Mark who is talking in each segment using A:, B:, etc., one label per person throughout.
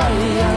A: Maria.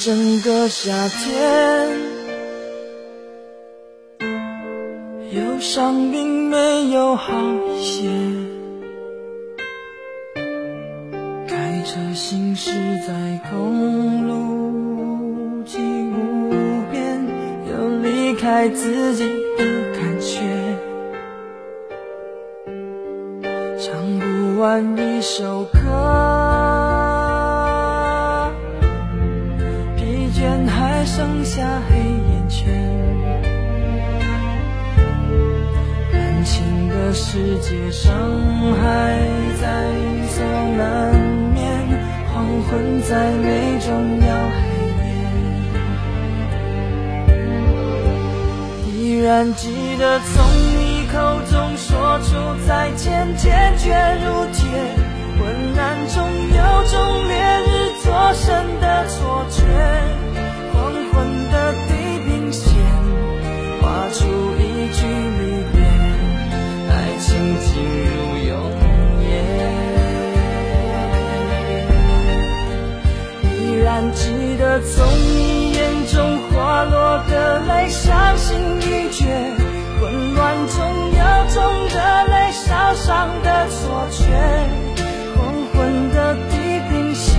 A: 整个夏天，忧伤并没有好一些。开车行驶在公路无际无边，有离开自己的感觉，唱不完一首歌。剩下黑眼圈，感情的世界，伤害在所难免，黄昏再美，终要黑夜。依然记得从你口中说出再见，坚决如铁，昏暗中有种烈日灼身的错觉。记得从你眼中滑落的泪，伤心欲绝，混乱中有种热泪烧伤的错觉。黄昏的地平线，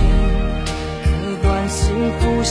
A: 割断幸福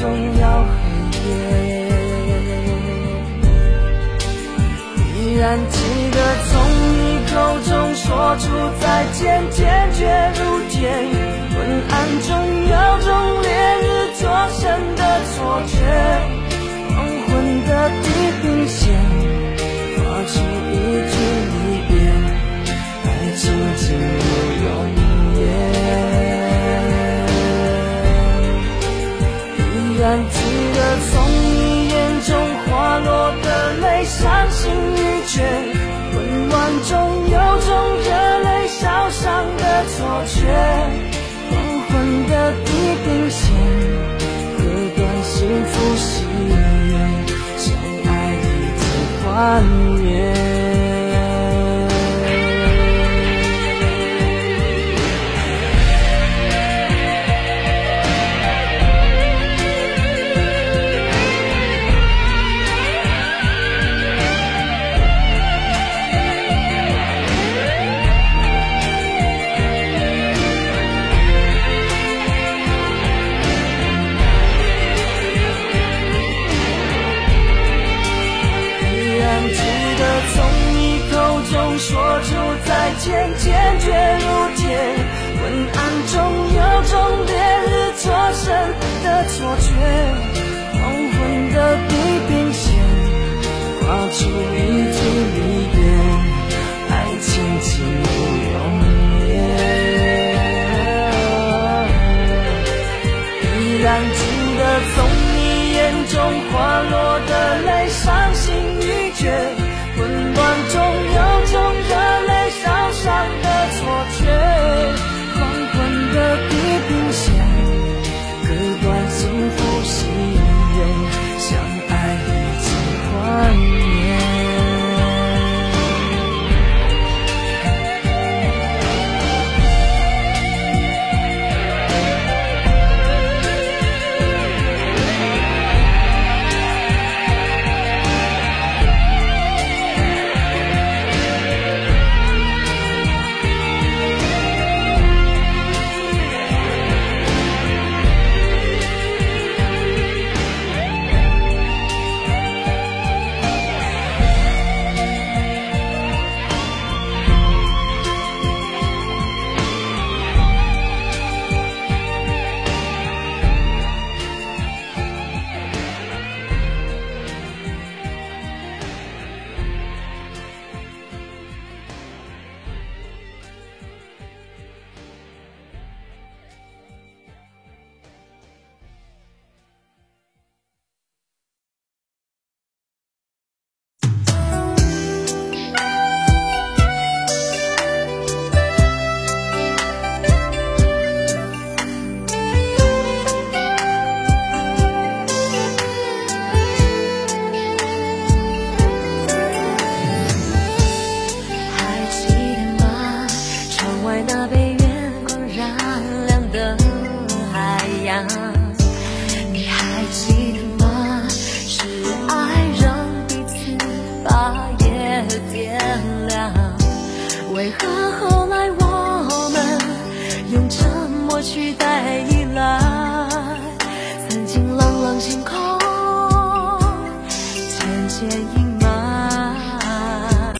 B: 终要黑夜，依然记得从你口中说出再见。
A: 伴渐渐 Hi.